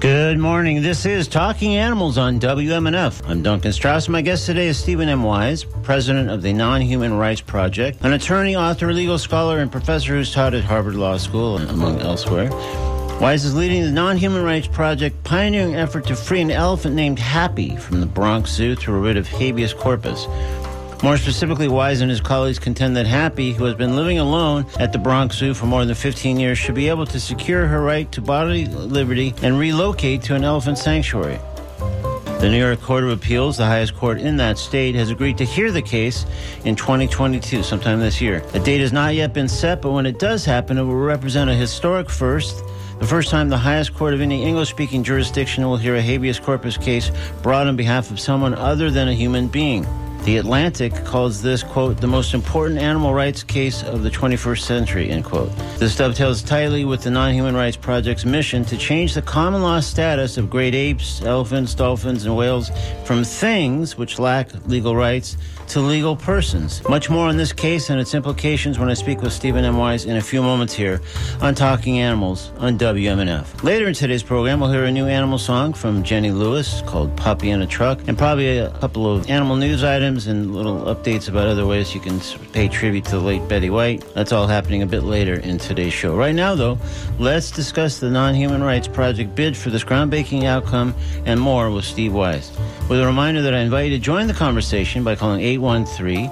Good morning. This is Talking Animals on WMNF. I'm Duncan Strauss. My guest today is Stephen M. Wise, president of the Non Human Rights Project, an attorney, author, legal scholar, and professor who's taught at Harvard Law School, among elsewhere. Wise is leading the Non Human Rights Project pioneering effort to free an elephant named Happy from the Bronx Zoo a writ of habeas corpus. More specifically, Wise and his colleagues contend that Happy, who has been living alone at the Bronx Zoo for more than 15 years, should be able to secure her right to bodily liberty and relocate to an elephant sanctuary. The New York Court of Appeals, the highest court in that state, has agreed to hear the case in 2022, sometime this year. A date has not yet been set, but when it does happen, it will represent a historic first. The first time the highest court of any English speaking jurisdiction will hear a habeas corpus case brought on behalf of someone other than a human being. The Atlantic calls this, quote, the most important animal rights case of the 21st century, end quote. This dovetails tightly with the Non Human Rights Project's mission to change the common law status of great apes, elephants, dolphins, and whales from things which lack legal rights to legal persons. Much more on this case and its implications when I speak with Stephen M. Wise in a few moments here on Talking Animals on WMNF. Later in today's program, we'll hear a new animal song from Jenny Lewis called Puppy in a Truck, and probably a couple of animal news items and little updates about other ways you can pay tribute to the late Betty White. That's all happening a bit later in today's show. Right now, though, let's discuss the Non Human Rights Project bid for this groundbreaking outcome and more with Steve Wise. With a reminder that I invite you to join the conversation by calling 813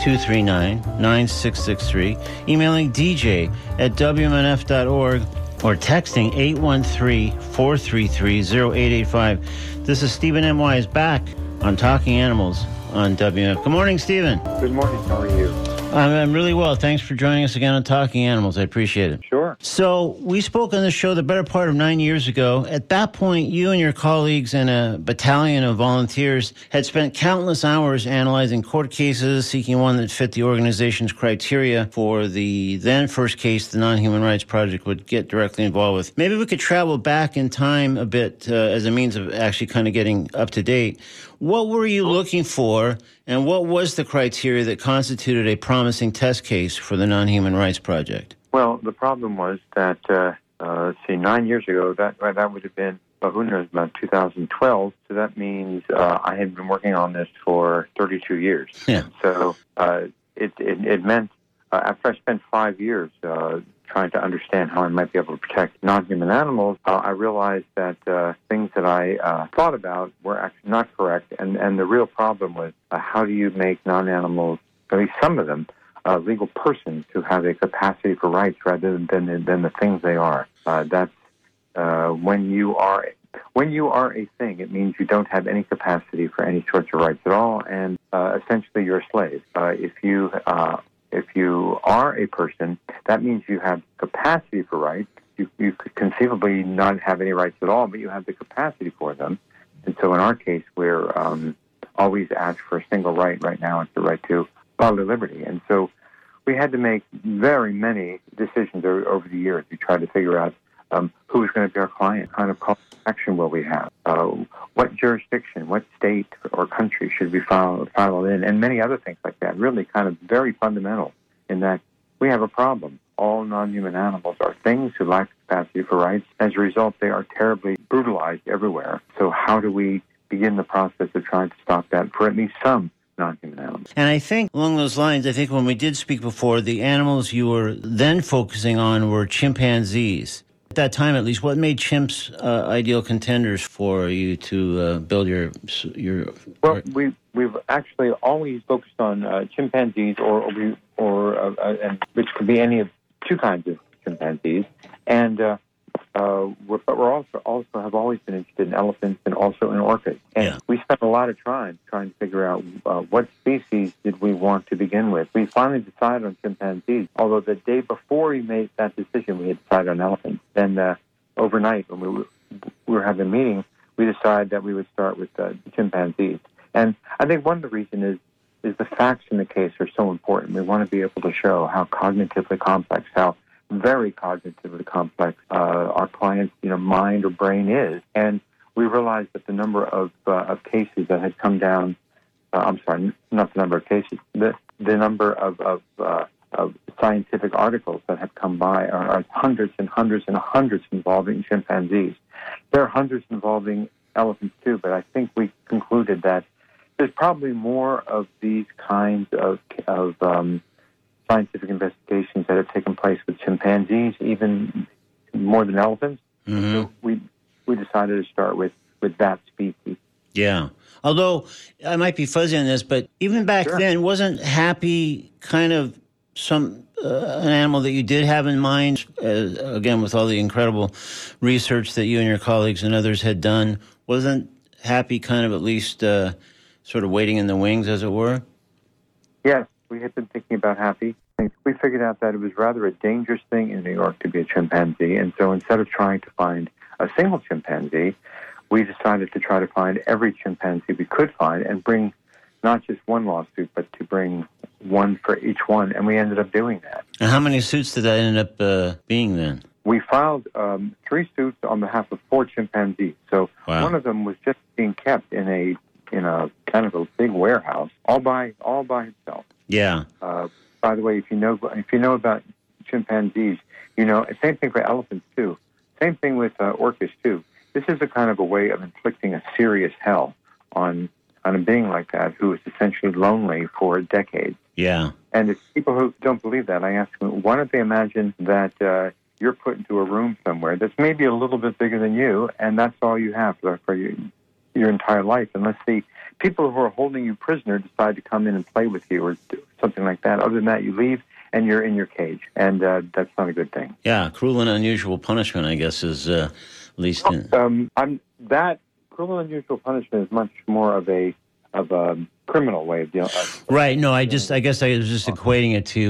239 9663, emailing dj at wmnf.org, or texting 813 433 0885. This is Stephen M. Wise back on Talking Animals on WMNF. Good morning, Stephen. Good morning. How are you? I'm, I'm really well. Thanks for joining us again on Talking Animals. I appreciate it. Sure. So, we spoke on the show the better part of nine years ago. At that point, you and your colleagues and a battalion of volunteers had spent countless hours analyzing court cases, seeking one that fit the organization's criteria for the then first case the Non Human Rights Project would get directly involved with. Maybe we could travel back in time a bit uh, as a means of actually kind of getting up to date. What were you looking for, and what was the criteria that constituted a promising test case for the Non Human Rights Project? Well, the problem was that, uh, uh, let's see, nine years ago, that that would have been, well, who knows, about 2012. So that means uh, I had been working on this for 32 years. Yeah. So uh, it, it, it meant, uh, after I spent five years uh, trying to understand how I might be able to protect non-human animals, uh, I realized that uh, things that I uh, thought about were actually not correct. And, and the real problem was uh, how do you make non-animals, at least some of them, uh, legal persons who have a capacity for rights rather than than, than the things they are. Uh, that's when you are when you are a thing. It means you don't have any capacity for any sorts of rights at all, and uh, essentially you're a slave. Uh, if you uh, if you are a person, that means you have capacity for rights. You, you could conceivably not have any rights at all, but you have the capacity for them. And so, in our case, we're um, always asked for a single right. Right now, it's the right to bodily liberty. And so, we had to make very many decisions over the years. We tried to figure out um, who's going to be our client, kind of call action will we have, uh, what jurisdiction, what state or country should we file, file in, and many other things like that. Really, kind of very fundamental in that we have a problem. All non-human animals are things who lack capacity for rights. As a result, they are terribly brutalized everywhere. So, how do we begin the process of trying to stop that for at least some? And I think along those lines, I think when we did speak before, the animals you were then focusing on were chimpanzees. At that time, at least, what made chimps uh, ideal contenders for you to uh, build your your? Well, we we've actually always focused on uh, chimpanzees, or or, we, or uh, uh, and which could be any of two kinds of chimpanzees, and uh, we're, but we're also also have always been interested in elephants and also in orcas. And Yeah. we spent a lot of time trying to figure out uh, what species did we want to begin with. We finally decided on chimpanzees, although the day before we made that decision, we had decided on elephants. Then uh, overnight when we were, we were having a meeting, we decided that we would start with uh, chimpanzees. And I think one of the reasons is is the facts in the case are so important. We want to be able to show how cognitively complex, how very cognitively complex uh, our client's you know mind or brain is. And we realized that the number of uh, of cases that had come down, uh, I'm sorry, not the number of cases, the the number of of, uh, of scientific articles that have come by are, are hundreds and hundreds and hundreds involving chimpanzees. There are hundreds involving elephants too, but I think we concluded that there's probably more of these kinds of of um, scientific investigations that have taken place with chimpanzees, even more than elephants. Mhm. So we we decided to start with with that species. Yeah. Although I might be fuzzy on this, but even back Sure. then, wasn't happy kind of some uh, an animal that you did have in mind? Uh, again, with all the incredible research that you and your colleagues and others had done, wasn't happy kind of at least uh, sort of waiting in the wings, as it were? Yes, we had been thinking about Happy. We figured out that it was rather a dangerous thing in New York to be a chimpanzee, and so instead of trying to find a single chimpanzee, we decided to try to find every chimpanzee we could find and bring not just one lawsuit, but to bring one for each one, and we ended up doing that. And how many suits did that end up uh, being then? We filed um, three suits on behalf of four chimpanzees. So Wow. one of them was just being kept in a in a kind of a big warehouse, all by all by himself. Yeah. Uh, by the way, if you know if you know about chimpanzees, you know same thing for elephants too. Same thing with uh, orcas too. This is a kind of a way of inflicting a serious hell on on a being like that who is essentially lonely for decades. Yeah. And if people who don't believe that, I ask them, why don't they imagine that uh, you're put into a room somewhere that's maybe a little bit bigger than you, and that's all you have for, for your, your entire life, unless the people who are holding you prisoner decide to come in and play with you or do something like that. Other than that, you leave and you're in your cage, and uh, that's not a good thing. Yeah. Cruel and unusual punishment, I guess, is uh, least. In, Um, I'm that cruel and unusual punishment is much more of a of a criminal way of dealing. Of, Right. No, I just, I guess I was just equating it to,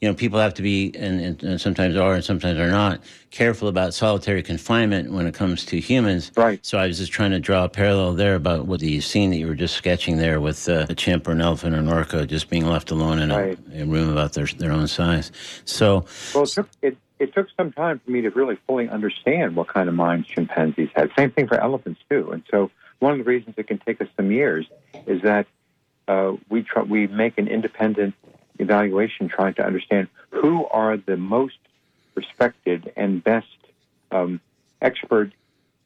you know, people have to be, and, and, and sometimes are and sometimes are not, careful about solitary confinement when it comes to humans. Right. So I was just trying to draw a parallel there about what the scene that you were just sketching there with uh, a chimp or an elephant or an orca just being left alone in Right. a, a room about their, their own size. So, Well, it took, it, it took some time for me to really fully understand what kind of minds chimpanzees had. Same thing for elephants too. And so, one of the reasons it can take us some years is that uh, we try, we make an independent evaluation, trying to understand who are the most respected and best um, expert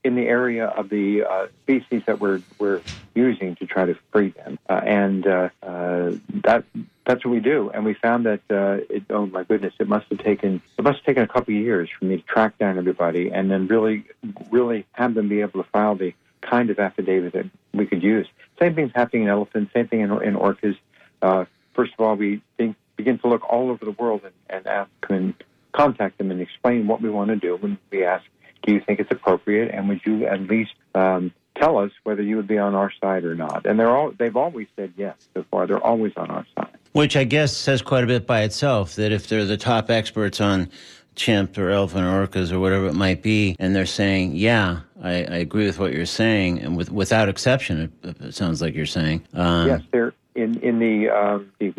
in the area of the uh, species that we're we're using to try to free them, uh, and uh, uh, that that's what we do. And we found that uh, it, oh my goodness, it must have taken it must have taken a couple of years for me to track down everybody and then really really have them be able to file the kind of affidavit that we could use. Same thing's happening in elephants. Same thing in, in orcas. Uh, first of all, we think, begin to look all over the world and, and ask and contact them and explain what we want to do. When we ask, do you think it's appropriate, and would you at least um, tell us whether you would be on our side or not? And they're all they've always said yes so far. They're always on our side. which I guess says quite a bit by itself that if they're the top experts on chimp or elephant or orcas or whatever it might be, and they're saying, yeah, I, I agree with what you're saying, and with, without exception, it, it sounds like you're saying. Um, yes, they're in in the um, the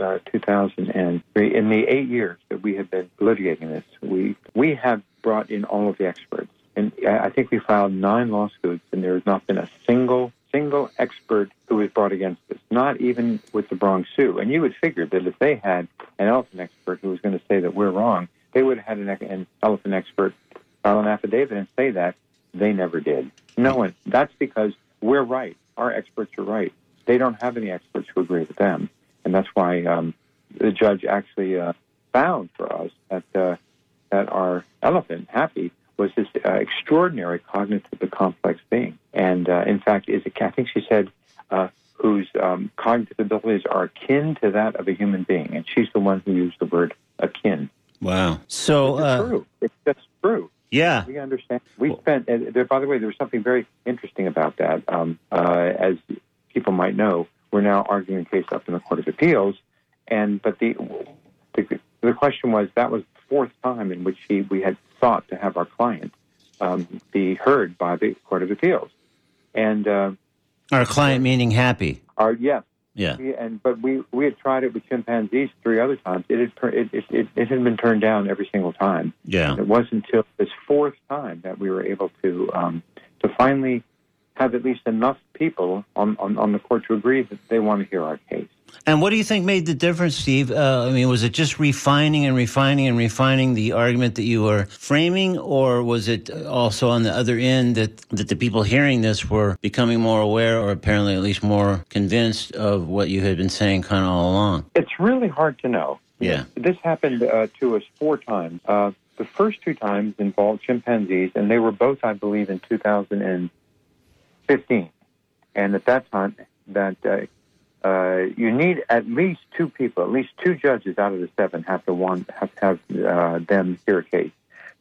uh, 2003. In the eight years that we have been litigating this, we we have brought in all of the experts, and I I think we filed nine lawsuits, and there has not been a single single expert who was brought against us. Not even with the Bronx Zoo. And you would figure that if they had an elephant expert who was going to say that we're wrong, they would have had an, an elephant expert file an affidavit and say that. They never did. No one. That's because we're right. Our experts are right. They don't have any experts who agree with them, and that's why um, the judge actually uh, found for us that uh, that our elephant, Happy, was this uh, extraordinary cognitively complex being, and uh, in fact, is a, I think she said uh, whose um, cognitive abilities are akin to that of a human being, and she's the one who used the word akin. Wow. So, It's uh, true. It's just true. yeah. We understand. We spent. Uh, there, by the way, there was something very interesting about that. Um, uh, as people might know, we're now arguing a case up in the Court of Appeals, and but the the, the question was that was the fourth time in which he, we had sought to have our client um, be heard by the Court of Appeals. And uh, Our client meaning happy. our yes, Yeah. we- and but we we had tried it with chimpanzees three other times. It had it, it, it, it had been turned down every single time. Yeah. It wasn't until this fourth time that we were able to um, to finally have at least enough people on, on, on the court to agree that they want to hear our case. And what do you think made the difference, Steve? Uh, I mean, was it just refining and refining and refining the argument that you were framing, or was it also on the other end that, that the people hearing this were becoming more aware, or apparently at least more convinced of what you had been saying kind of all along? It's really hard to know. Yeah. This happened uh, to us four times. Uh, the first two times involved chimpanzees, and they were both, I believe, in 2015. And at that time, that uh, you need at least two people, at least two judges out of the seven have to want have to have uh, them hear a case.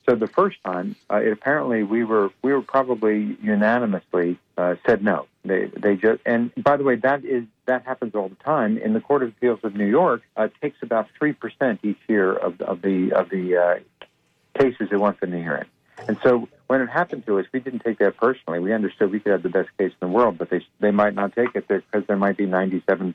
So the first time, uh, it, apparently we were we were probably unanimously uh, said no. They they just and by the way, that is that happens all the time in the Court of Appeals of New York. Uh, takes about three percent each year of of the of the uh, cases they want them to hearing. And so when it happened to us, we didn't take that personally. We understood we could have the best case in the world, but they they might not take it because there might be ninety seven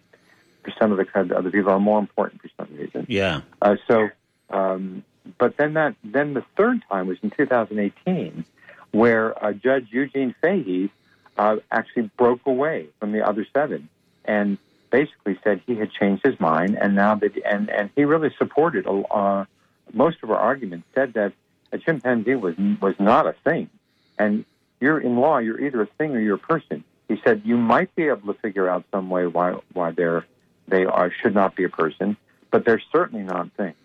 percent of the other people are more important for some reason. Yeah. Uh, so, um, but then that then the third time was in 2018, where uh, Judge Eugene Fahey uh, actually broke away from the other seven and basically said he had changed his mind, and now that and and he really supported uh, most of our arguments. Said that a chimpanzee was was not a thing, and you're in law, you're either a thing or you're a person. He said you might be able to figure out some way why why they're they are should not be a person, but they're certainly not things.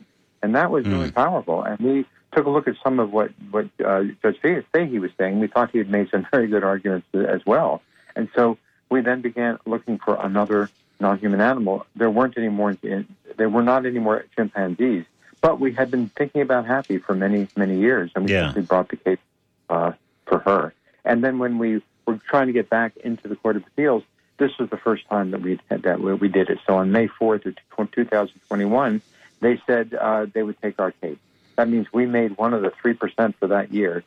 And that was really powerful. And we took a look at some of what what uh, Judge Fahey was saying. We thought he had made some very good arguments as well. And so we then began looking for another non-human animal. There weren't any more. There were not any more chimpanzees. But we had been thinking about Happy for many many years, and we Yeah. simply brought the case uh, for her. And then when we were trying to get back into the Court of Appeals, this was the first time that we had that we did it. So on May fourth of 2021, they said uh, they would take our case. That means we made one of the three percent for that year,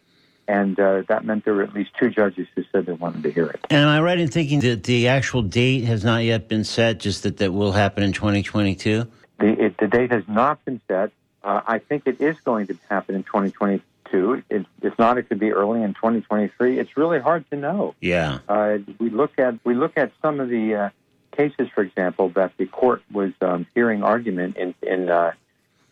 and uh, that meant there were at least two judges who said they wanted to hear it. And am I right in thinking that the actual date has not yet been set, just that that will happen in 2022? The, it, the date has not been set. Uh, I think it is going to happen in 2022. It, if not, it could be early in 2023. It's really hard to know. Yeah. Uh, we look at we look at some of the uh, cases, for example, that the court was um, hearing argument in in uh,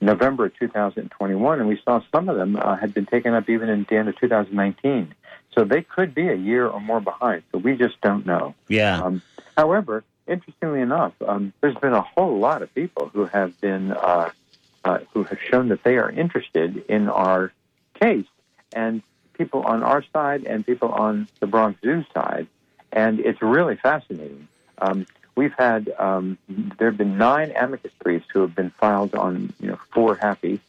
November 2021, and we saw some of them uh, had been taken up even in the end of 2019. So they could be a year or more behind. So we just don't know. Yeah. Um, however, interestingly enough, um, there's been a whole lot of people who have been uh, who have shown that they are interested in our case, and people on our side and people on the Bronx Zoo side, and it's really fascinating. Um, we've had um, there have been nine amicus briefs who have been filed on you know for Happy,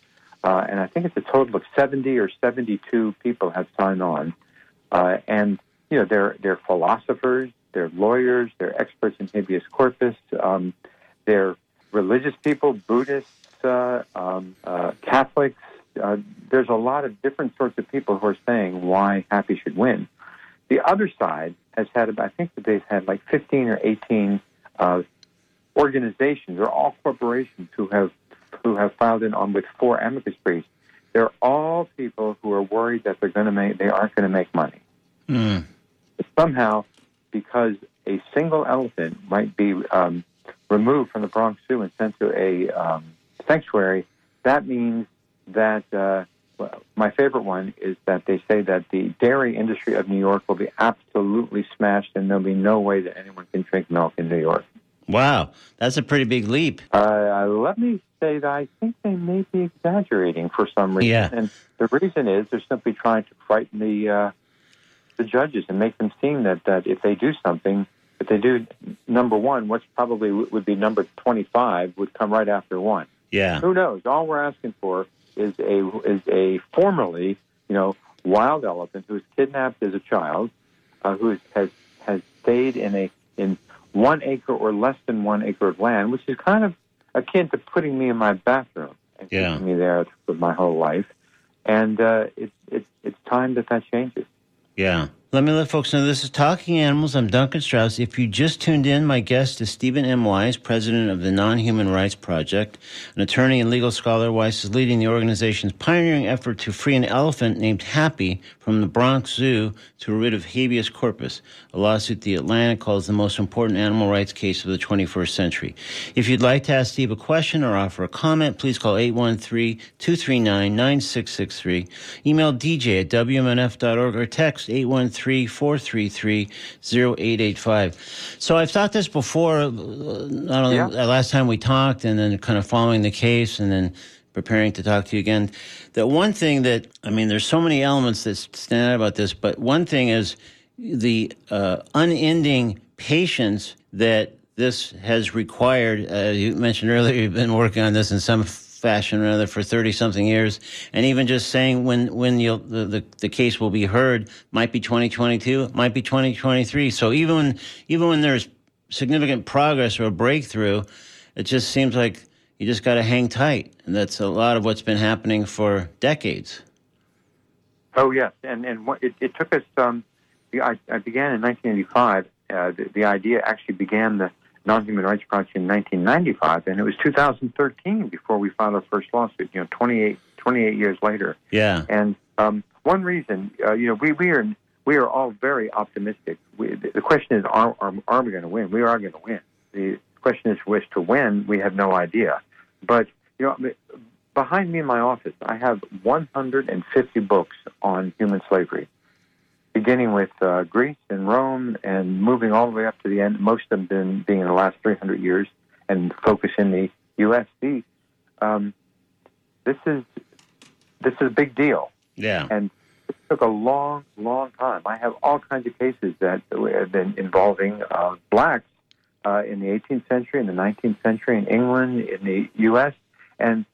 uh, and I think it's a total of seventy or seventy-two people have signed on, uh, and you know they're they're philosophers, they're lawyers, they're experts in habeas corpus, um, they're religious people, Buddhists, uh, um, uh, Catholics. Uh, there's a lot of different sorts of people who are saying why Happy should win. The other side has had, I think that they've had like 15 or 18 uh, organizations, or all corporations who have who have filed in on with four amicus briefs. They're all people who are worried that they're going to make they aren't going to make money Mm. somehow, because a single elephant might be um, removed from the Bronx Zoo and sent to a um, sanctuary, that means that uh, well, my favorite one is that they say that the dairy industry of New York will be absolutely smashed, and there'll be no way that anyone can drink milk in New York. Wow. That's a pretty big leap. Uh, let me say that I think they may be exaggerating for some reason, Yeah. and the reason is they're simply trying to frighten the uh, the judges and make them seem that that if they do something, if they do number one, what's probably would be number twenty five would come right after one. Yeah. Who knows? All we're asking for is a is a formerly you know wild elephant who was kidnapped as a child, uh, who has has stayed in a in one acre or less than one acre of land, which is kind of akin to putting me in my bathroom and Yeah. keeping me there for my whole life. And uh, it's it's it's time that that changes. Yeah. Let me let folks know this is Talking Animals. I'm Duncan Strauss. If you just tuned in, my guest is Stephen M. Wise, president of the Non Human Rights Project, an attorney and legal scholar. Wise is leading the organization's pioneering effort to free an elephant named Happy from the Bronx Zoo to writ of habeas corpus, a lawsuit the Atlantic calls the most important animal rights case of the 21st century. If you'd like to ask Steve a question or offer a comment, please call 813 239 9663, email dj at wmnf.org, or text 813 433 0885. So I've thought this before, uh, not only Yeah. last time we talked and then kind of following the case and then preparing to talk to you again. That one thing that, I mean, there's so many elements that stand out about this, but one thing is the uh, unending patience that this has required. Uh, you mentioned earlier you've been working on this in some fashion or another for 30 something years. And even just saying when, when the, the, the case will be heard might be 2022, might be 2023. So even when, even when there's significant progress or a breakthrough, it just seems like you just got to hang tight. And that's a lot of what's been happening for decades. Oh yes, and and what, it, it took us. Um, I, I began in 1985. Uh, the, the idea actually began the Non-Human Rights Project in 1995, and it was 2013 before we filed our first lawsuit. You know, 28 28 years later. Yeah. And um, one reason, uh, you know, we we are we are all very optimistic. We, the the question is, are are, are we going to win? We are going to win. The question is, which to win, we have no idea. But you know, behind me in my office, I have 150 books on human slavery, beginning with uh, Greece and Rome and moving all the way up to the end. Most of them been, being in the last 300 years and focus in the U.S. The, um, this is this is a big deal, Yeah. and it took a long, long time. I have all kinds of cases that have been involving uh, blacks uh, in the 18th century, in the 19th century, in England, in the U.S., and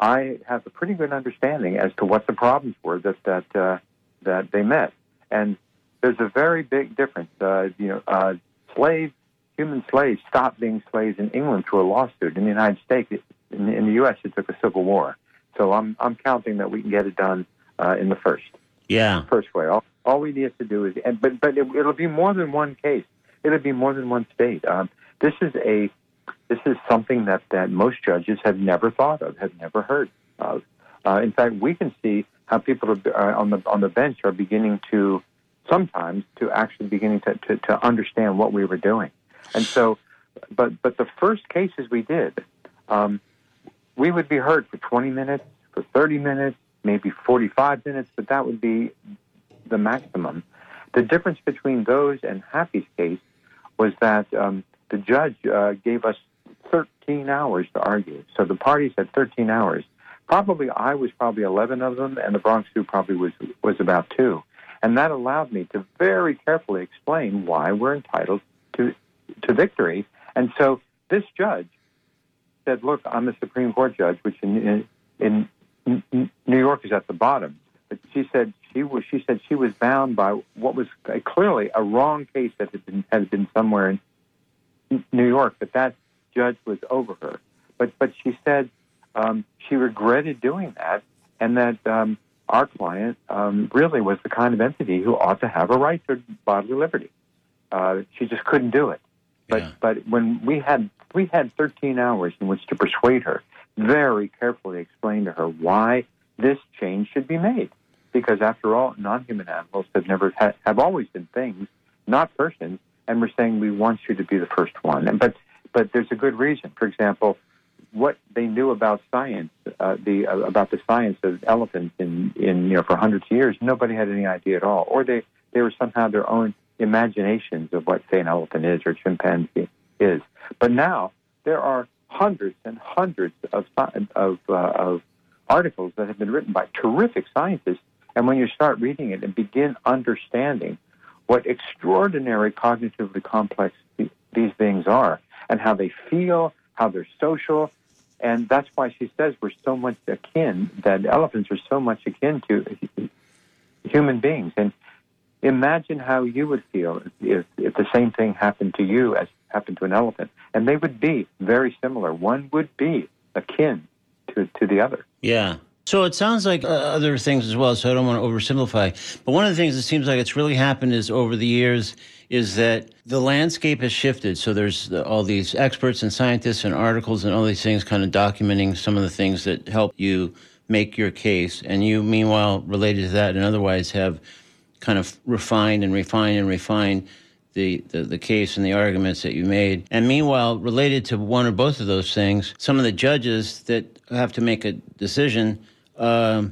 I have a pretty good understanding as to what the problems were that that uh, that they met. And there's a very big difference. Uh, you know, uh, slaves, human slaves, stopped being slaves in England through a lawsuit. In the United States, it, in, in the U.S., it took a civil war. So I'm I'm counting that we can get it done uh, in the first Yeah. first way. All, all we need to do is, and, but but it, it'll be more than one case. It'll be more than one state. Um, this is a this is something that that most judges have never thought of, have never heard of. Uh, in fact, we can see how people are, uh, on the on the bench are beginning to sometimes to actually beginning to, to, to understand what we were doing. And so, but but the first cases we did, um, we would be heard for 20 minutes, for 30 minutes, maybe 45 minutes, but that would be the maximum. The difference between those and Happy's case was that um, the judge uh, gave us 13 hours to argue. So the parties had 13 hours. Probably I was probably 11 of them, and the Bronx Zoo probably was was about two. And that allowed me to very carefully explain why we're entitled to to victory. And so this judge said, "Look, I'm a Supreme Court judge, which in in, in New York is at the bottom." But she said she was she said she was bound by what was clearly a wrong case that had been had been somewhere in New York. But that judge was over her. But but she said um, she regretted doing that, and that um, our client um, really was the kind of entity who ought to have a right to bodily liberty. Uh, she just couldn't do it. But Yeah. but when we had we had 13 hours in which to persuade her, very carefully explain to her why this change should be made. Because after all, non-human animals have never ha- have always been things, not persons, and we're saying we want you to be the first one. And but but there's a good reason. For example, what they knew about science, uh, the uh, about the science of elephants in in you know for hundreds of years, nobody had any idea at all, or they they were somehow their own imaginations of what say an elephant is or chimpanzee is. But now there are hundreds and hundreds of of uh, of articles that have been written by terrific scientists, and when you start reading it and begin understanding what extraordinary cognitively complex th- these beings are and how they feel, how they're social, and that's why she says we're so much akin, that elephants are so much akin to human beings. And imagine how you would feel if, if the same thing happened to you as happened to an elephant. And they would be very similar. One would be akin to, to the other. Yeah. So it sounds like uh, other things as well, so I don't want to oversimplify. But one of the things that seems like it's really happened is over the years is that the landscape has shifted. So there's the, all these experts and scientists and articles and all these things kind of documenting some of the things that help you make your case. And you, meanwhile, related to that and otherwise, have kind of refined and refined and refined the, the, the, case and the arguments that you made. And meanwhile, related to one or both of those things, some of the judges that have to make a decision uh,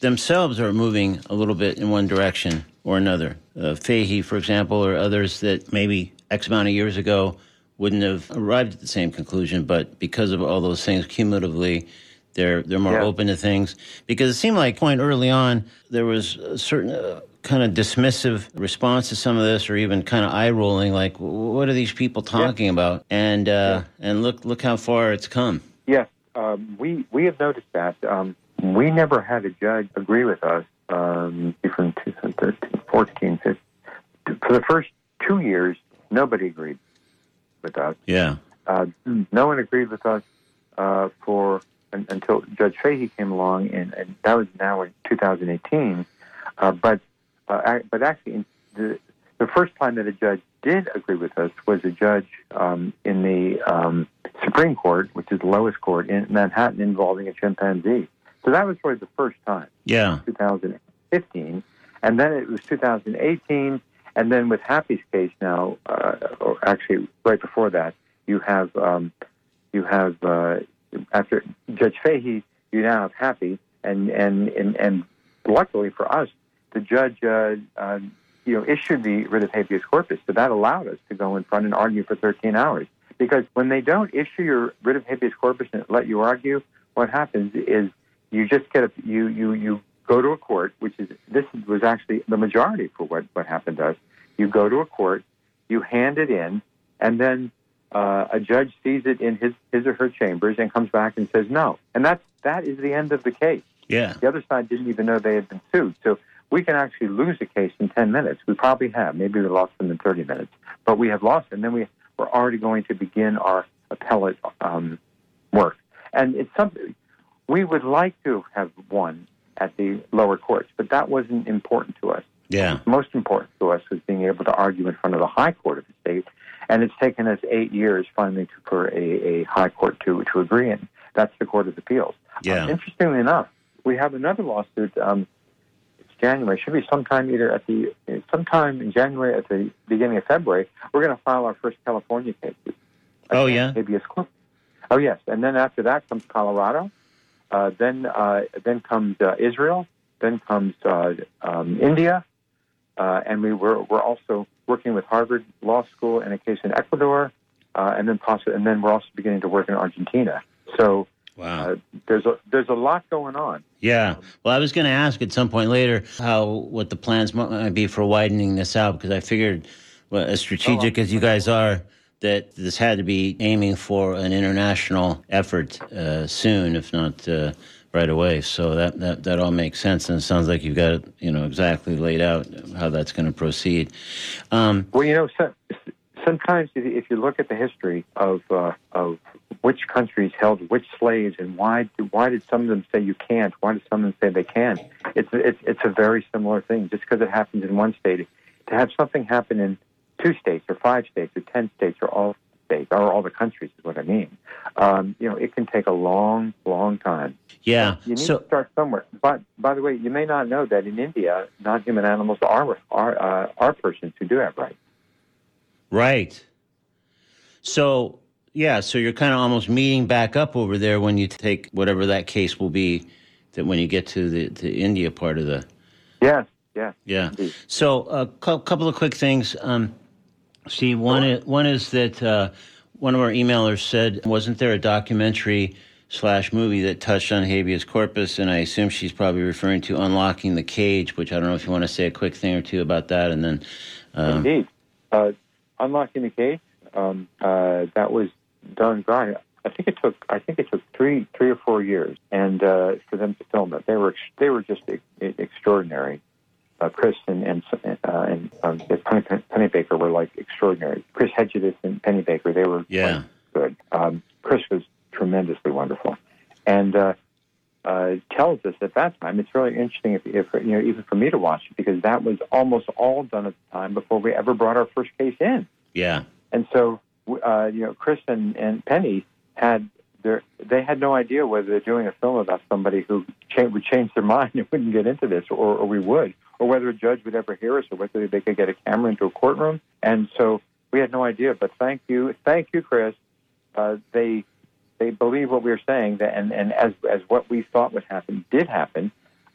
themselves are moving a little bit in one direction or another. Uh, Fahey, for example, or others that maybe X amount of years ago wouldn't have arrived at the same conclusion, but because of all those things cumulatively, they're they're more yeah. open to things. Because it seemed like point early on there was a certain uh, kind of dismissive response to some of this, or even kind of eye rolling, like what are these people talking yeah. about? And uh, yeah. and look look how far it's come. Yes, um, we we have noticed that. Um, we never had a judge agree with us um, from 2013, 14, 15. For the first two years, nobody agreed with us. Yeah. Uh, no one agreed with us uh, for until Judge Fahey came along, and, and that was now in 2018. Uh, but uh, but actually, the, the first time that a judge did agree with us was a judge um, in the um, Supreme Court, which is the lowest court in Manhattan, involving a chimpanzee. So that was really the first time. Yeah. 2015. And then it was 2018. And then with Happy's case now, uh, or actually right before that, you have, um, you have, uh, after Judge Fahey, you now have Happy. And, and, and, and luckily for us, the judge, uh, uh, you know, issued the writ of habeas corpus. So that allowed us to go in front and argue for 13 hours. Because when they don't issue your writ of habeas corpus and let you argue, what happens is you just get a, you you you go to a court, which is this was actually the majority for what what happened to us. You go to a court, you hand it in, and then uh, a judge sees it in his his or her chambers and comes back and says no, and that's that is the end of the case. Yeah, the other side didn't even know they had been sued, so we can actually lose a case in ten minutes. We probably have, maybe we lost them in thirty minutes, but we have lost, and then we we're already going to begin our appellate um, work, and it's something we would like to have won at the lower courts, but that wasn't important to us. Yeah. Most important to us was being able to argue in front of the high court of the state, and it's taken us eight years finally to, for a, a high court to to agree, and that's the Court of Appeals. Yeah. Uh, interestingly enough, we have another lawsuit. Um, it's January. It should be sometime either at the sometime in January at the beginning of February. We're going to file our first California case. Oh yeah. Habeas corpus. Oh yes, and then after that comes Colorado. Uh, then uh, then comes uh, Israel. Then comes uh, um, India, uh, and we were we're also working with Harvard Law School in a case in Ecuador, uh, and then possibly, and then we're also beginning to work in Argentina. So Wow. Uh, there's a there's a lot going on. Yeah. Well, I was going to ask at some point later how what the plans might be for widening this out because I figured, well, as strategic oh, as you guys are, that this had to be aiming for an international effort uh, soon, if not uh, right away. So that, that that all makes sense, and it sounds like you've got it, you know, exactly laid out how that's going to proceed. Um, well, you know, so, sometimes if you look at the history of uh, of which countries held which slaves and why why did some of them say you can't? Why did some of them say they can? It's it's it's a very similar thing. Just because it happens in one state, to have something happen in two states or five states or ten states or all states or all the countries is what I mean. Um, you know, it can take a long, long time. Yeah. You need so, to start somewhere. But by the way, you may not know that in India, non-human animals are are uh, are persons who do have rights. Right. So yeah, so you're kind of almost meeting back up over there when you take whatever that case will be. That when you get to the the India part of the. Yes. Yeah. Yeah. Indeed. So a uh, couple of quick things. Um, See, one is, one is that uh, one of our emailers said, wasn't there a documentary slash movie that touched on habeas corpus? And I assume she's probably referring to Unlocking the Cage, which I don't know if you want to say a quick thing or two about that, and then. Um, Indeed, uh, Unlocking the Cage. Um, uh, that was done. God, I think it took. I think it took three, three or four years, and uh, for them to film it, they were they were just extraordinary uh, Chris and and, uh, and um, Penny, Baker were like extraordinary. Chris Hegedus and Pennebaker, they were yeah good. Um, Chris was tremendously wonderful, and uh, uh, tells us at that time. It's really interesting, if, if you know, even for me to watch it, because that was almost all done at the time before we ever brought our first case in. Yeah. And so, uh, you know, Chris and, and Penny had their, they had no idea whether they're doing a film about somebody who cha- would change their mind and wouldn't get into this, or, or we would, or whether a judge would ever hear us, or whether they could get a camera into a courtroom. And so we had no idea. But thank you, thank you, Chris. Uh, they they believe what we were saying, that, and and as as what we thought would happen did happen.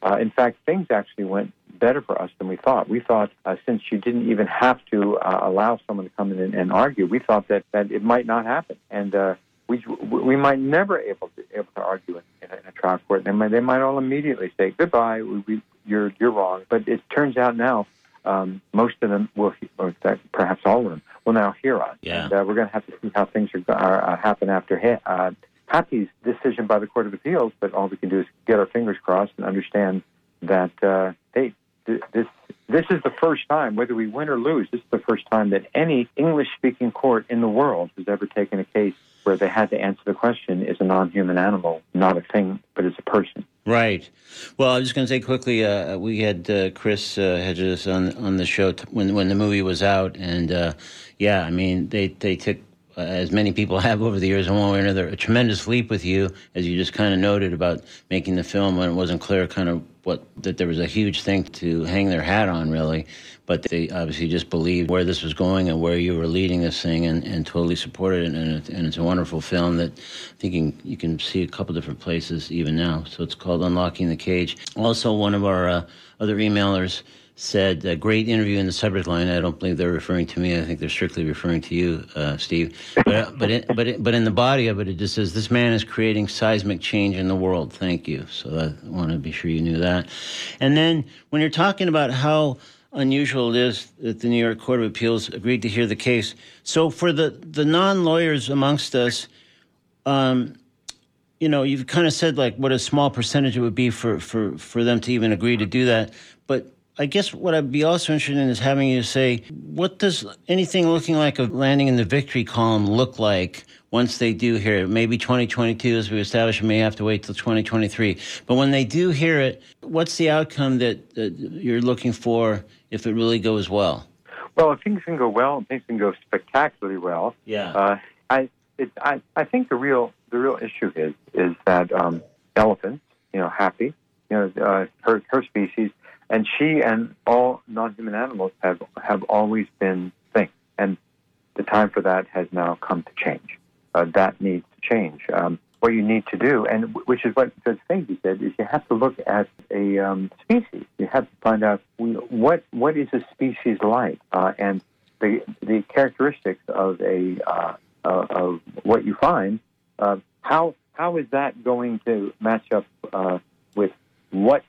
Uh, in fact, things actually went better for us than we thought. We thought, uh, since you didn't even have to uh, allow someone to come in and, and argue, we thought that, that it might not happen, and uh, we we might never able to able to argue in, in, a, in a trial court. They might they might all immediately say goodbye. We, we, you're you're wrong. But it turns out now um, most of them will, or that perhaps all of them, will now hear us. Yeah. And uh, we're going to have to see how things are, are uh, happen after ha- uh, Happy's decision by the Court of Appeals. But all we can do is get our fingers crossed and understand that uh, hey, th- this this is the first time, whether we win or lose, this is the first time that any English-speaking court in the world has ever taken a case where they had to answer the question: Is a non-human animal not a thing, but is a person? Right. Well, I was just going to say quickly. Uh, we had uh, Chris uh, Hegedus on on the show t- when when the movie was out, and uh, yeah, I mean they they took. Uh, as many people have over the years, in one way or another, a tremendous leap with you, as you just kind of noted about making the film when it wasn't clear, kind of what that there was a huge thing to hang their hat on, really. But they obviously just believed where this was going and where you were leading this thing, and, and totally supported it. And, it, and it's a wonderful film that I think you can, see a couple different places even now. So it's called Unlocking the Cage. Also, one of our uh, other emailers said a great interview in the subject line. I don't believe they're referring to me. I think they're strictly referring to you, uh, Steve. But but it, but it, but in the body of it, it just says this man is creating seismic change in the world. Thank you. So I want to be sure you knew that. And then when you're talking about how unusual it is that the New York Court of Appeals agreed to hear the case. So for the the non lawyers amongst us. Um, you know, you've kind of said like what a small percentage it would be for, for, for them to even agree to do that. But I guess what I'd be also interested in is having you say, what does anything looking like a landing in the victory column look like once they do hear it? Maybe 2022, as we established, may have to wait till 2023. But when they do hear it, what's the outcome that, that you're looking for if it really goes well? Well, if things can go well, things can go spectacularly well. Yeah. Uh, I, it, I, I think the real, the real issue is, is that um, elephants, you know, happy, you know, uh, her, her species, and she and all non-human animals have have always been things, and the time for that has now come to change. Uh, that needs to change. Um, what you need to do, and which is what Judge Fahey said, is you have to look at a um, species. You have to find out what what is a species like, uh, and the the characteristics of a uh, uh, of what you find. Uh, how how is that going to match up uh, with what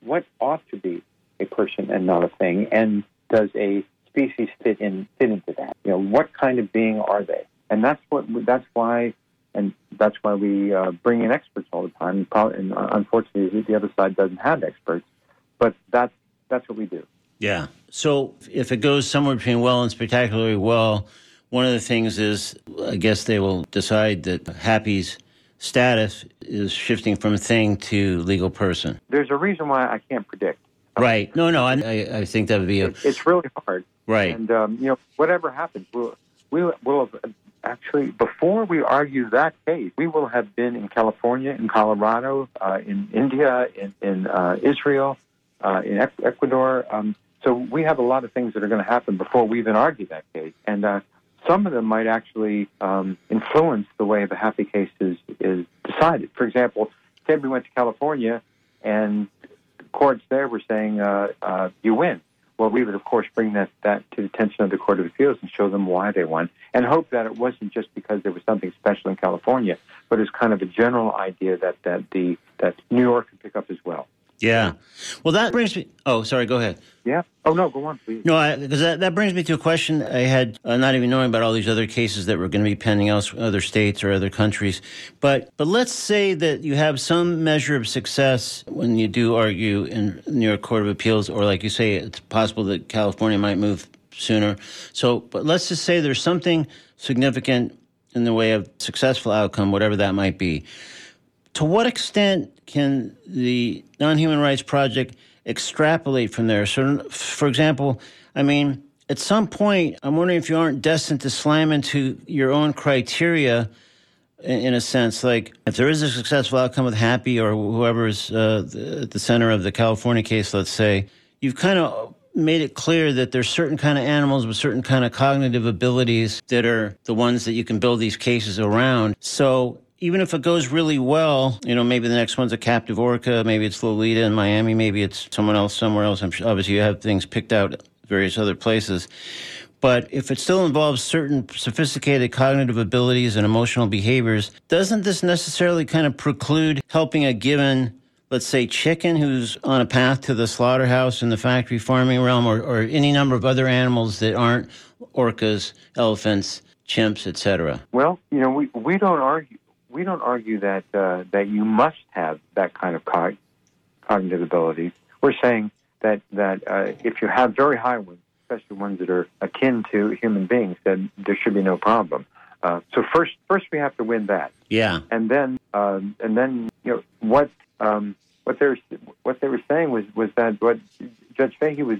what ought to be a person and not a thing, and does a species fit in fit into that? You know, what kind of being are they? And that's what that's why, and that's why we uh, bring in experts all the time. And, uh, unfortunately, the other side doesn't have experts, but that's that's what we do. Yeah. So if it goes somewhere between well and spectacularly well, one of the things is, I guess they will decide that Happy's status is shifting from thing to legal person. There's a reason why I can't predict. Right. No, no. I, I think that would be a It's really hard. right. And um, you know, whatever happens, we'll we will have actually before we argue that case, we will have been in California, in Colorado, uh, in India, in, in uh, Israel, uh, in Ecuador. Um, so we have a lot of things that are going to happen before we even argue that case, and uh, some of them might actually um, influence the way the happy case is, is decided. For example, say we went to California and courts there were saying uh, uh, you win. Well, we would of course bring that, that to the attention of the Court of Appeals and show them why they won, and hope that it wasn't just because there was something special in California, but it's kind of a general idea that that the that New York could pick up as well. Yeah. Well, that brings me. Oh, sorry. Go ahead. Yeah. Oh no, go on, please. No, because that, that brings me to a question I had, uh, not even knowing about all these other cases that were going to be pending else, other states or other countries. But but let's say that you have some measure of success when you do argue in New York Court of Appeals, or like you say, it's possible that California might move sooner. So, but let's just say there's something significant in the way of successful outcome, whatever that might be. To what extent can the Non Human Rights Project extrapolate from there? So, for example, I mean, at some point, I'm wondering if you aren't destined to slam into your own criteria in a sense, like if there is a successful outcome with Happy or whoever's uh, at the center of the California case, let's say, you've kind of made it clear that there's certain kind of animals with certain kind of cognitive abilities that are the ones that you can build these cases around. So even if it goes really well, you know, maybe the next one's a captive orca, maybe it's Lolita in Miami, maybe it's someone else somewhere else. I'm sure, obviously you have things picked out various other places. But if it still involves certain sophisticated cognitive abilities and emotional behaviors, doesn't this necessarily kind of preclude helping a given, let's say, chicken who's on a path to the slaughterhouse in the factory farming realm or, or any number of other animals that aren't orcas, elephants, chimps, etc.? Well, you know, we, we don't argue we don't argue that uh, that you must have that kind of cog- cognitive ability. We're saying that that uh, if you have very high ones, especially ones that are akin to human beings, then there should be no problem. Uh, so first, first we have to win that. Yeah. And then, um, and then, you know, what um, what they were what they were saying was was that what Judge Fahey was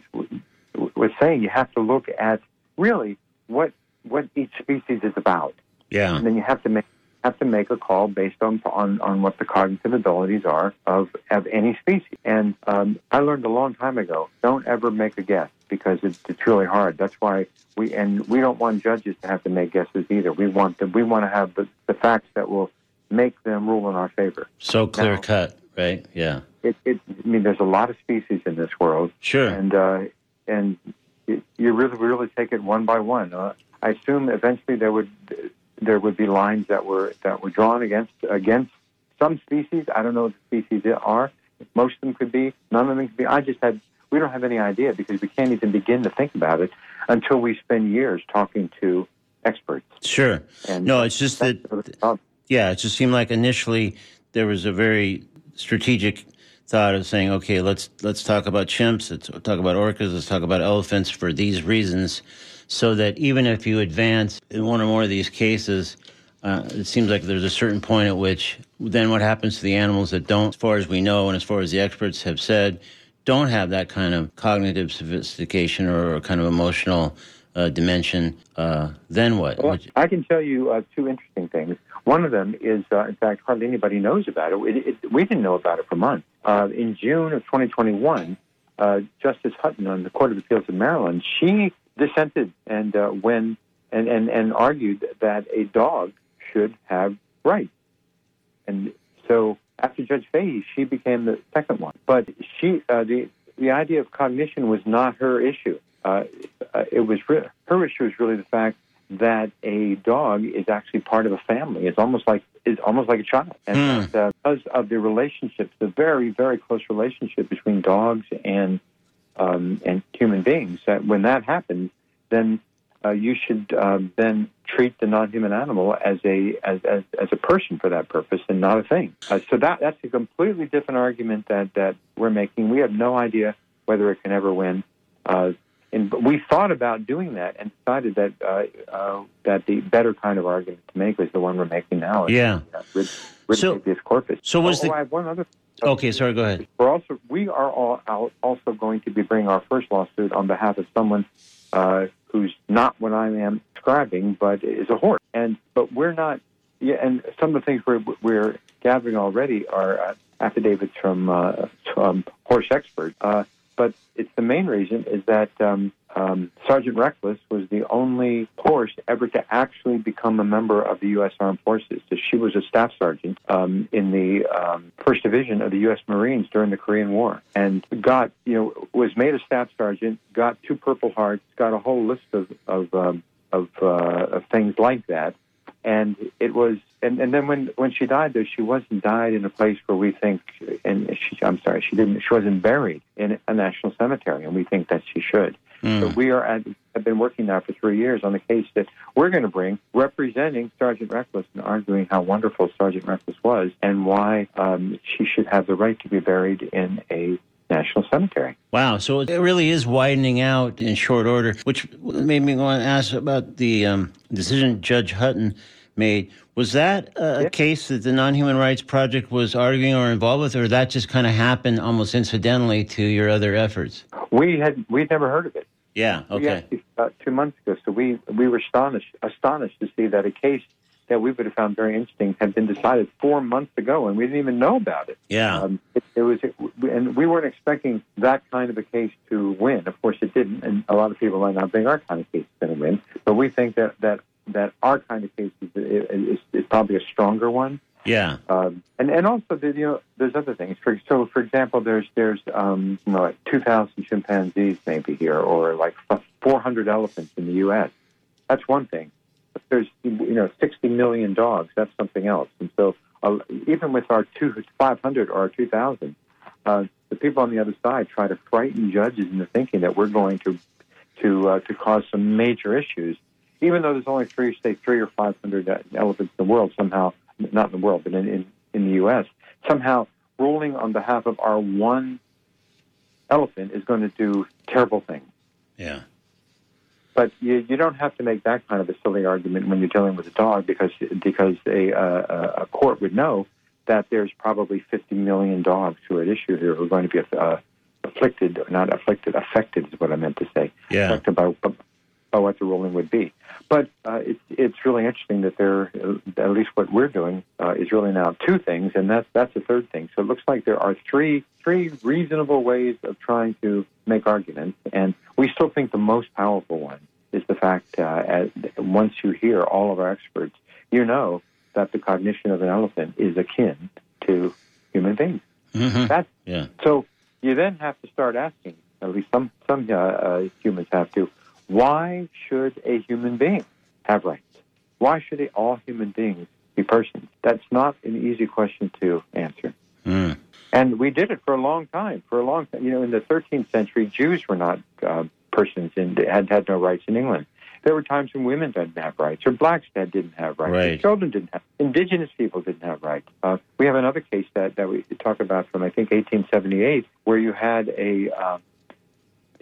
was saying. You have to look at really what what each species is about. Yeah. And then you have to make have to make a call based on on, on what the cognitive abilities are of of any species. And um, I learned a long time ago: don't ever make a guess because it's, it's really hard. That's why we and we don't want judges to have to make guesses either. We want them. We want to have the, the facts that will make them rule in our favor. So clear now, cut, right? Yeah. It, it, I mean, there's a lot of species in this world. Sure. And uh, and it, you really really take it one by one. Uh, I assume eventually there would there would be lines that were that were drawn against against some species. I don't know what the species are. Most of them could be. None of them could be. I just had. We don't have any idea because we can't even begin to think about it until we spend years talking to experts. Sure. And no, it's just that. Yeah, it just seemed like initially there was a very strategic thought of saying, okay, let's let's talk about chimps, let's talk about orcas, let's talk about elephants for these reasons so that even if you advance in one or more of these cases, uh, it seems like there's a certain point at which then what happens to the animals that don't, as far as we know, and as far as the experts have said, don't have that kind of cognitive sophistication or kind of emotional uh, dimension, uh, then what? Well, I can tell you uh, two interesting things. One of them is, uh, in fact, hardly anybody knows about it. it, it we didn't know about it for months. Uh, in June of 2021, uh, Justice Hotten on the Court of Appeals of Maryland, she dissented and uh, when and, and and argued that a dog should have rights. And so after Judge Fahey, she became the second one. But she uh, the the idea of cognition was not her issue. Uh, uh it was re- her issue is really the fact that a dog is actually part of a family. It's almost like it's almost like a child, and mm. uh, because of the relationships, the very very close relationship between dogs and um, and human beings. That when that happens, then uh, you should uh, then treat the non-human animal as a as, as, as a person for that purpose and not a thing. Uh, so that that's a completely different argument that that we're making. We have no idea whether it can ever win. Uh, and we thought about doing that and decided that uh, uh, that the better kind of argument to make was the one we're making now. Yeah. Rid, rid so, corpus. So was oh, the? Oh, I have one other Okay, sorry. Go ahead. We're also we are all also going to be bringing our first lawsuit on behalf of someone uh, who's not what I am describing, but is a horse. And but we're not. Yeah, and some of the things we're we're gathering already are uh, affidavits from uh, from horse experts. Uh, but it's the main reason is that um, um, Sergeant Reckless was the only horse ever to actually become a member of the U.S. Armed Forces. So she was a staff sergeant um, in the um, First Division of the U.S. Marines during the Korean War, and got you know was made a staff sergeant, got two Purple Hearts, got a whole list of of um, of, uh, of things like that, and it was and, and then when when she died though she wasn't died in a place where we think and she I'm sorry she didn't she wasn't buried in a national cemetery and we think that she should mm. so we are at, have been working now for three years on the case that we're going to bring representing Sergeant Reckless and arguing how wonderful Sergeant Reckless was and why um, she should have the right to be buried in a national cemetery. Wow. So it really is widening out in short order, which made me want to ask about the um, decision Judge Hotten made. Was that a, Yeah. case that the Non Human Rights Project was arguing or involved with, or that just kind of happened almost incidentally to your other efforts? We had we'd never heard of it. Yeah. Okay. about two months ago, so we we were astonished astonished to see that a case that we would have found very interesting had been decided four months ago, and we didn't even know about it. Yeah. Um, it, it was, and we weren't expecting that kind of a case to win. Of course, it didn't, and a lot of people might not think our kind of case is going to win. But we think that that that our kind of case is, is, is probably a stronger one. Yeah. Um, and and also, you know, there's other things. For so, for example, there's there's um, you know, like 2,000 chimpanzees maybe here, or like 400 elephants in the U.S. That's one thing. But there's you know 60 million dogs. That's something else. And so, uh, even with our two 500 or our 2,000, uh, the people on the other side try to frighten judges into thinking that we're going to to uh, to cause some major issues, even though there's only three, say, three or 500 elephants in the world. Somehow, not in the world, but in in, in the U.S. Somehow, ruling on behalf of our one elephant is going to do terrible things. Yeah. But you, you don't have to make that kind of a silly argument when you're dealing with a dog because because a, uh, a court would know that there's probably 50 million dogs who are at issue here who are going to be uh, afflicted, not afflicted, affected is what I meant to say, Yeah. affected by, by what the ruling would be. But uh, it's it's really interesting that there, at least what we're doing, uh, is really now two things, and that's that's the third thing. So it looks like there are three three reasonable ways of trying to make arguments, and we still think the most powerful one is the fact uh, as, once you hear all of our experts, you know that the cognition of an elephant is akin to human beings. hmm That's Yeah. so you then have to start asking, at least some some uh, uh, humans have to, why should a human being have rights? Why should all human beings be persons? That's not an easy question to answer. Mm. And we did it for a long time. For a long time, you know, in the 13th century, Jews were not uh, persons and had had no rights in England. There were times when women didn't have rights, or blacks that didn't have rights, Right. children didn't have, indigenous people didn't have rights. Uh, we have another case that, that we talk about from I think 1878, where you had a uh,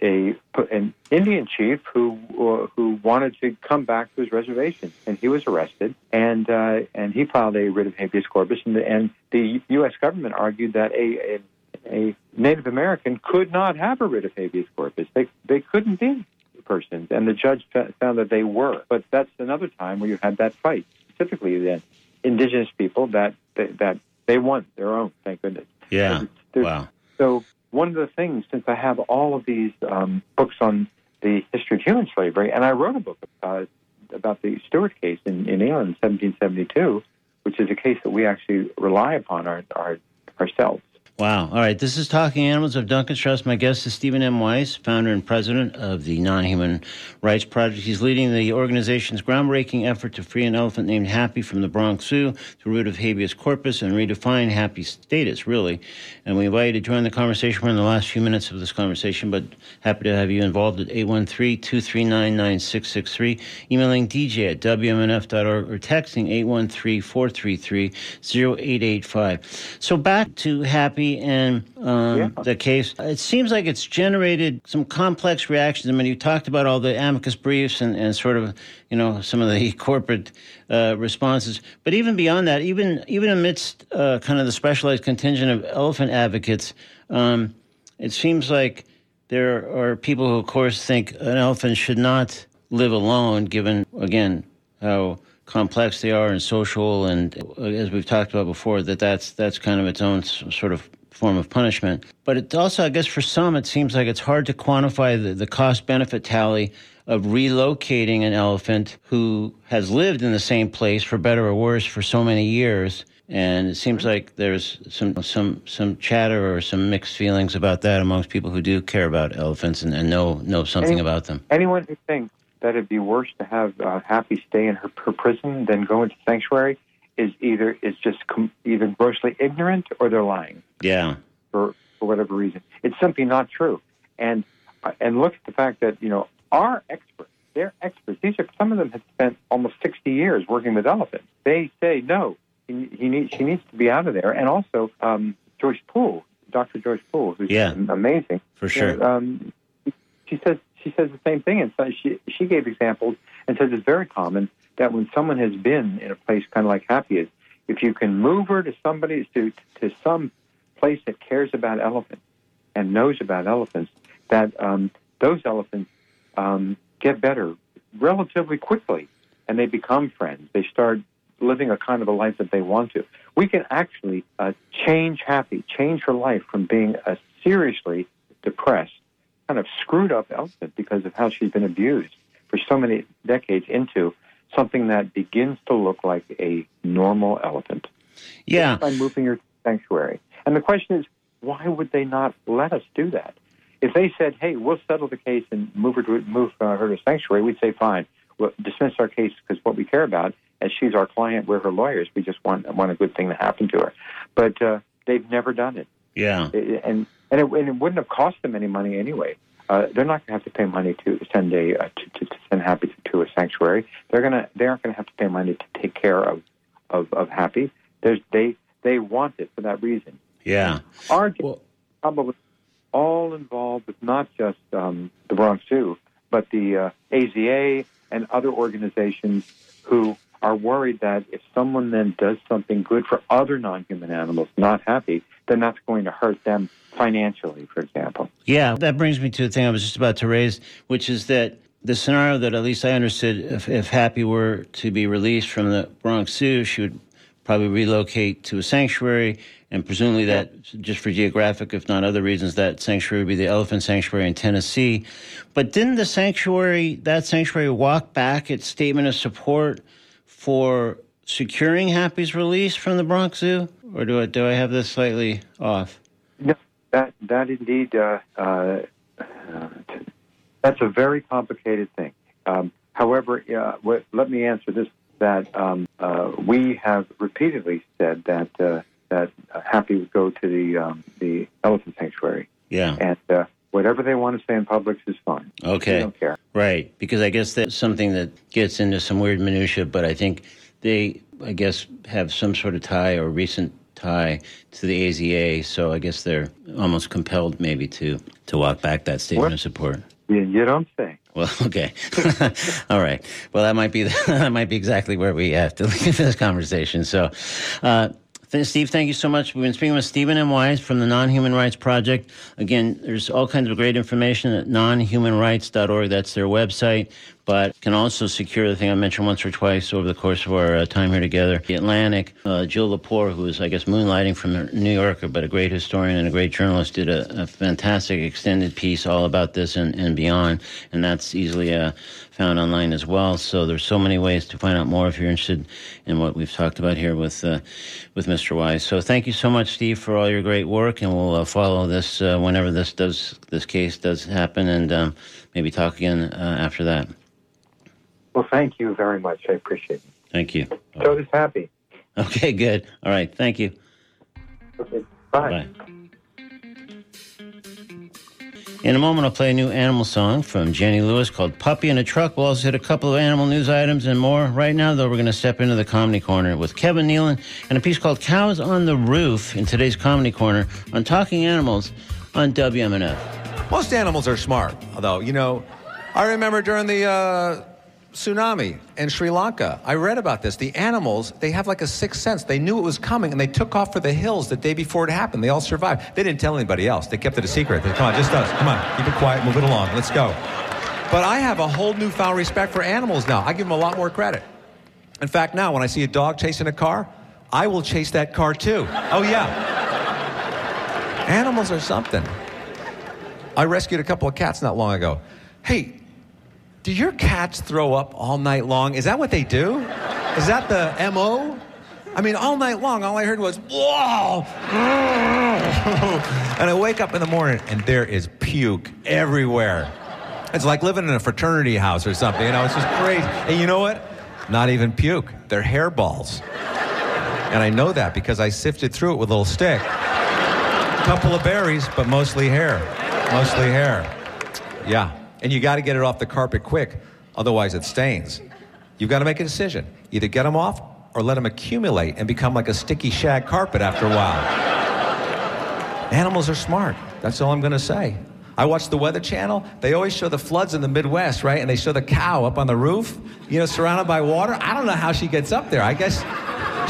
a an Indian chief who uh, who wanted to come back to his reservation, and he was arrested, and uh, and he filed a writ of habeas corpus, and, the, and the U.S. government argued that a, a a Native American could not have a writ of habeas corpus. They they couldn't be persons, and the judge found that they were. But that's another time where you had that fight, specifically the indigenous people that that, that they won their own. Thank goodness. Yeah. There's- Wow. So one of the things, since I have all of these um, books on the history of human slavery, and I wrote a book uh, about the Stewart case in, in England in 1772, which is a case that we actually rely upon our, our, ourselves. Wow. All right. This is Talking Animals of Duncan Strauss. My guest is Stephen M. Wise, founder and president of the Non Human Rights Project. He's leading the organization's groundbreaking effort to free an elephant named Happy from the Bronx Zoo the writ of habeas corpus and redefine Happy's status, really. And we invite you to join the conversation. We're in the last few minutes of this conversation, but happy to have you involved at 813 239 9663, emailing dj at wmnf.org, or texting 813 433 0885. So back to Happy and um, Yeah. the case. It seems like it's generated some complex reactions. I mean, you talked about all the amicus briefs and, and sort of, you know, some of the corporate uh, responses. But even beyond that, even even amidst uh, kind of the specialized contingent of elephant advocates, um, it seems like there are people who, of course, think an elephant should not live alone, given, again, how complex they are and social, and uh, as we've talked about before, that that's that's kind of its own sort of form of punishment. But it also, I guess, for some, it seems like it's hard to quantify the, the cost benefit tally of relocating an elephant who has lived in the same place for better or worse for so many years. And it seems like there's some some some chatter or some mixed feelings about that amongst people who do care about elephants and, and know know something Any- about them. Anyone who thinks that it'd be worse to have uh, Happy stay in her, her prison than go into sanctuary is either is just com- either grossly ignorant or they're lying. Yeah. for, for whatever reason. It's simply not true. And uh, and look at the fact that you know our experts, they're experts. These are some of them have spent almost sixty years working with elephants. They say no, he, he needs she needs to be out of there. And also um, Joyce Poole, Dr. Joyce Poole, who's Yeah. amazing. For sure. You know, um, she says she says the same thing, and so she she gave examples and says it's very common that when someone has been in a place kind of like Happy is, if you can move her to somebody to to some place that cares about elephants and knows about elephants, that um, those elephants um, get better relatively quickly, and they become friends. They start living a kind of a life that they want to. We can actually uh, change Happy, change her life from being a seriously depressed, kind of screwed up elephant because of how she's been abused for so many decades into something that begins to look like a normal elephant. Yeah. By moving her to sanctuary. And the question is, why would they not let us do that? If they said, "Hey, we'll settle the case and move her to move uh, her to sanctuary," we'd say, "Fine, we'll dismiss our case because what we care about, as she's our client, we're her lawyers. We just want want a good thing to happen to her." But uh, they've never done it, Yeah. And and it, and it wouldn't have cost them any money anyway. Uh, they're not going to have to pay money to send a uh, to, to, to send Happy to, a sanctuary. They're gonna they aren't going to have to pay money to take care of of, of Happy. There's they they want it for that reason. Yeah. Our Well- probably all involved with not just um, the Bronx Zoo, but the uh, AZA and other organizations who are worried that if someone then does something good for other non-human animals not happy, then that's going to hurt them financially, for example. Yeah, that brings me to the thing I was just about to raise, which is that the scenario that at least I understood, if, if Happy were to be released from the Bronx Zoo, she would probably relocate to a sanctuary, and presumably that, just for geographic, if not other reasons, that sanctuary would be the Elephant Sanctuary in Tennessee. But didn't the sanctuary, that sanctuary, walk back its statement of support for securing Happy's release from the Bronx Zoo, or do I do I have this slightly off? No, that that indeed uh, uh, uh, that's a very complicated thing. Um, however, uh, what, let me answer this: that um, uh, we have repeatedly said that uh, that Happy would go to the um, the elephant sanctuary, Yeah. and uh, whatever they want to say in public is fine. Okay. we don't care. Right, because I guess that's something that gets into some weird minutia, but I think they, I guess, have some sort of tie or recent tie to the AZA, so I guess they're almost compelled maybe to to walk back that statement What? of support. You, you don't say. Well, okay, all right. Well, that might be that might be exactly where we have to leave this conversation. So, uh, Steve, thank you so much. We've been speaking with Stephen M. Wise from the Non-Human Rights Project. Again, there's all kinds of great information at nonhumanrights.org. That's their website. But can also secure the thing I mentioned once or twice over the course of our uh, time here together. The Atlantic, uh, Jill Lepore, who is, I guess, moonlighting from New Yorker, but a great historian and a great journalist, did a, a fantastic extended piece all about this and, and beyond. And that's easily uh, found online as well. So there's so many ways to find out more if you're interested in what we've talked about here with uh, with Mr. Wise. So thank you so much, Steve, for all your great work, and we'll uh, follow this uh, whenever this does this case does happen, and um, maybe talk again after that. Well, thank you very much. I appreciate it. Thank you. So is happy. Okay, good. All right. Thank you. Okay. Bye. Bye. In a moment, I'll play a new animal song from Jenny Lewis called Puppy in a Truck. We'll also hit a couple of animal news items and more. Right now, though, we're going to step into the comedy corner with Kevin Nealon and a piece called Cows on the Roof in today's comedy corner on Talking Animals on WMNF. Most animals are smart, although, you know, I remember during the uh, tsunami in Sri Lanka, I read about this. The animals, they have like a sixth sense. They knew it was coming and they took off for the hills the day before it happened. They all survived. They didn't tell anybody else. They kept it a secret. They, come on, just us. Come on, keep it quiet, move it along. Let's go. But I have a whole newfound respect for animals now. I give them a lot more credit. In fact, now when I see a dog chasing a car, I will chase that car too. Oh, yeah. Animals are something. I rescued a couple of cats not long ago. Hey, do your cats throw up all night long? Is that what they do? Is that the MO? I mean, all night long, all I heard was, whoa! and I wake up in the morning and there is puke everywhere. It's like living in a fraternity house or something, you know, it's just crazy. And you know what? Not even puke, they're hairballs. And I know that because I sifted through it with a little stick. A couple of berries, but mostly hair. Mostly hair. Yeah. And you got to get it off the carpet quick, otherwise it stains. You've got to make a decision. Either get them off or let them accumulate and become like a sticky shag carpet after a while. Animals are smart. That's all I'm going to say. I watch the Weather Channel. They always show the floods in the Midwest, right? And they show the cow up on the roof, you know, surrounded by water. I don't know how she gets up there. I guess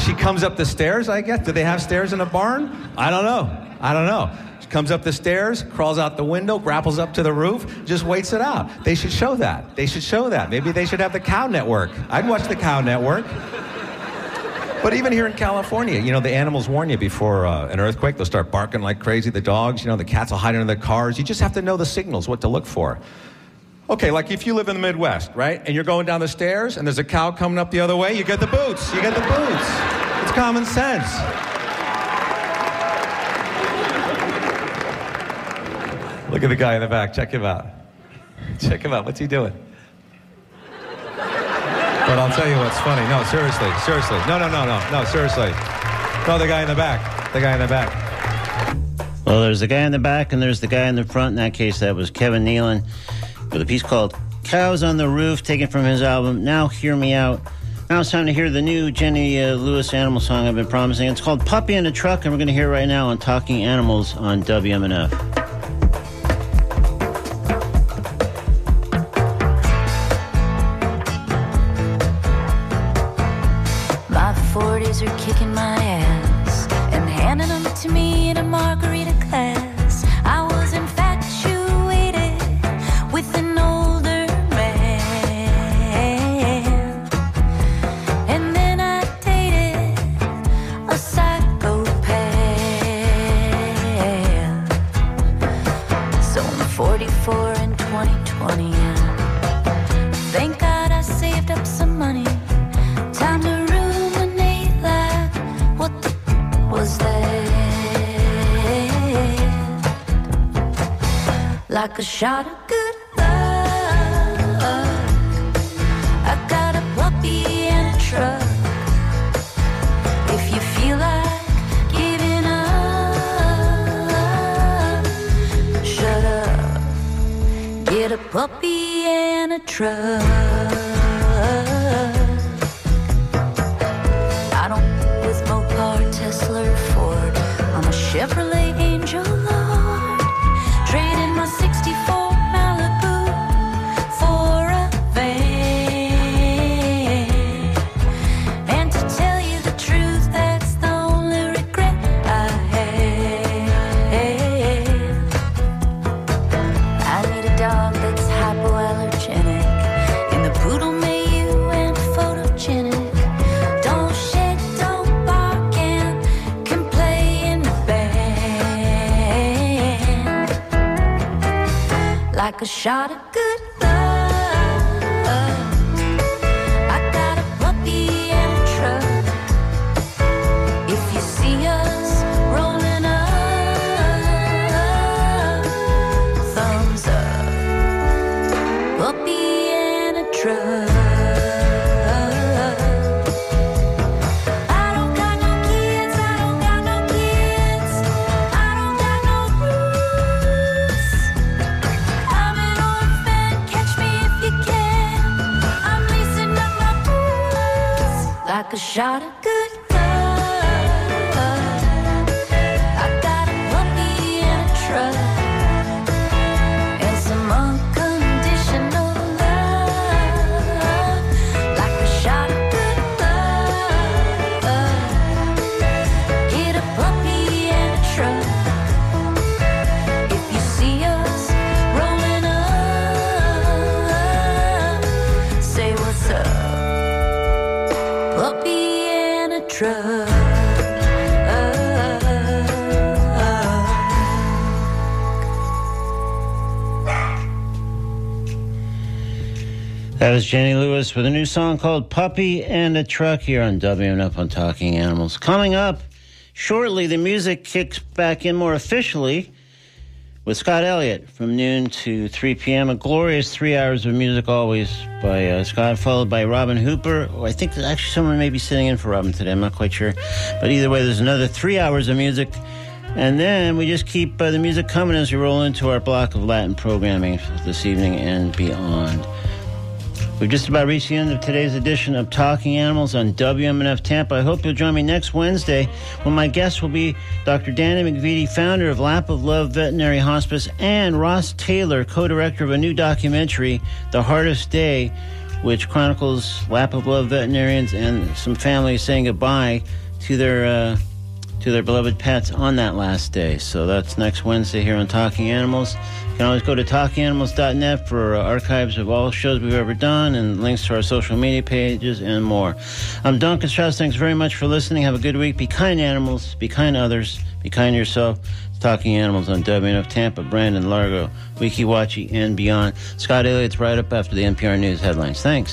she comes up the stairs, I guess. Do they have stairs in a barn? I don't know. I don't know. She comes up the stairs, crawls out the window, grapples up to the roof, just waits it out. They should show that. They should show that. Maybe they should have the Cow Network. I'd watch the Cow Network. But even here in California, you know, the animals warn you before uh, an earthquake. They'll start barking like crazy. The dogs, you know, the cats will hide under the cars. You just have to know the signals, what to look for. Okay, like if you live in the Midwest, right, and you're going down the stairs and there's a cow coming up the other way, you get the boots. You get the boots. It's common sense. Look at the guy in the back. Check him out. Check him out. What's he doing? But I'll tell you what's funny. No, seriously, seriously. No, no, no, no, no, seriously. No, the guy in the back. The guy in the back. Well, there's the guy in the back and there's the guy in the front. In that case, that was Kevin Nealon with a piece called Cows on the Roof, taken from his album Now Hear Me Out. Now it's time to hear the new Jenny uh, Lewis animal song I've been promising. It's called Puppy in a Truck, and we're going to hear it right now on Talking Animals on WMNF. Or Ford. I'm a Chevrolet Angel a shot of like a shot That was Jenny Lewis with a new song called Puppy and a Truck here on WMNF on Talking Animals. Coming up shortly, the music kicks back in more officially with Scott Elliott from noon to 3 p.m. A glorious three hours of music always by uh, Scott, followed by Robin Hooper. Oh, I think actually someone may be sitting in for Robin today. I'm not quite sure. But either way, there's another three hours of music. And then we just keep uh, the music coming as we roll into our block of Latin programming this evening and beyond. We've just about reached the end of today's edition of Talking Animals on WMNF Tampa. I hope you'll join me next Wednesday when my guest will be Dr. Dani McVety, founder of Lap of Love Veterinary Hospice, and Ross Taylor, co director of a new documentary, The Hardest Day, which chronicles Lap of Love veterinarians and some families saying goodbye to their. Uh, to their beloved pets on that last day. So that's next Wednesday here on Talking Animals. You can always go to talkinganimals.net for uh, archives of all shows we've ever done and links to our social media pages and more. I'm Duncan Strauss. Thanks very much for listening. Have a good week. Be kind animals, be kind others, be kind yourself. Talking Animals on WNF Tampa, Brandon, Largo, Weeki Wachee, and beyond. Scott Elliott's right up after the NPR News headlines. Thanks.